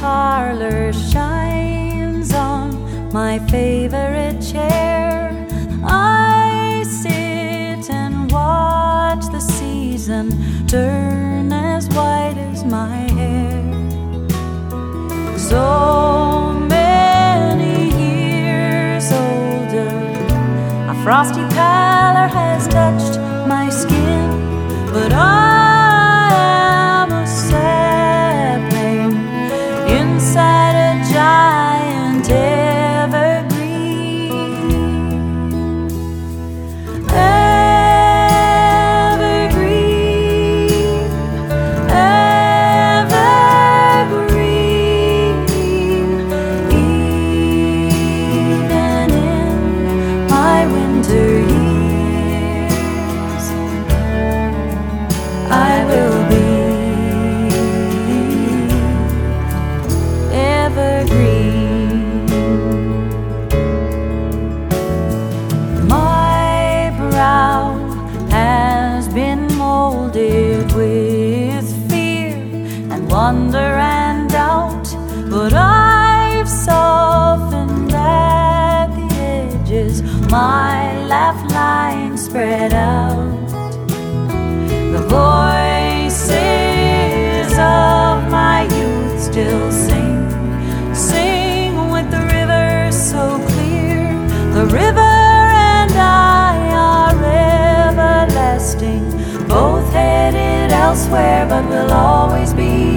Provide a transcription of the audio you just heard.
parlor shines on my favorite chair. I sit and watch the season turn as white as my hair. So many years older, a frosty pallor has touched my skin, but I wonder and doubt, but I've softened at the edges, my laugh line spread out. The voices of my youth still sing, sing with the river so clear. The river and I are everlasting, both headed elsewhere, but we'll always be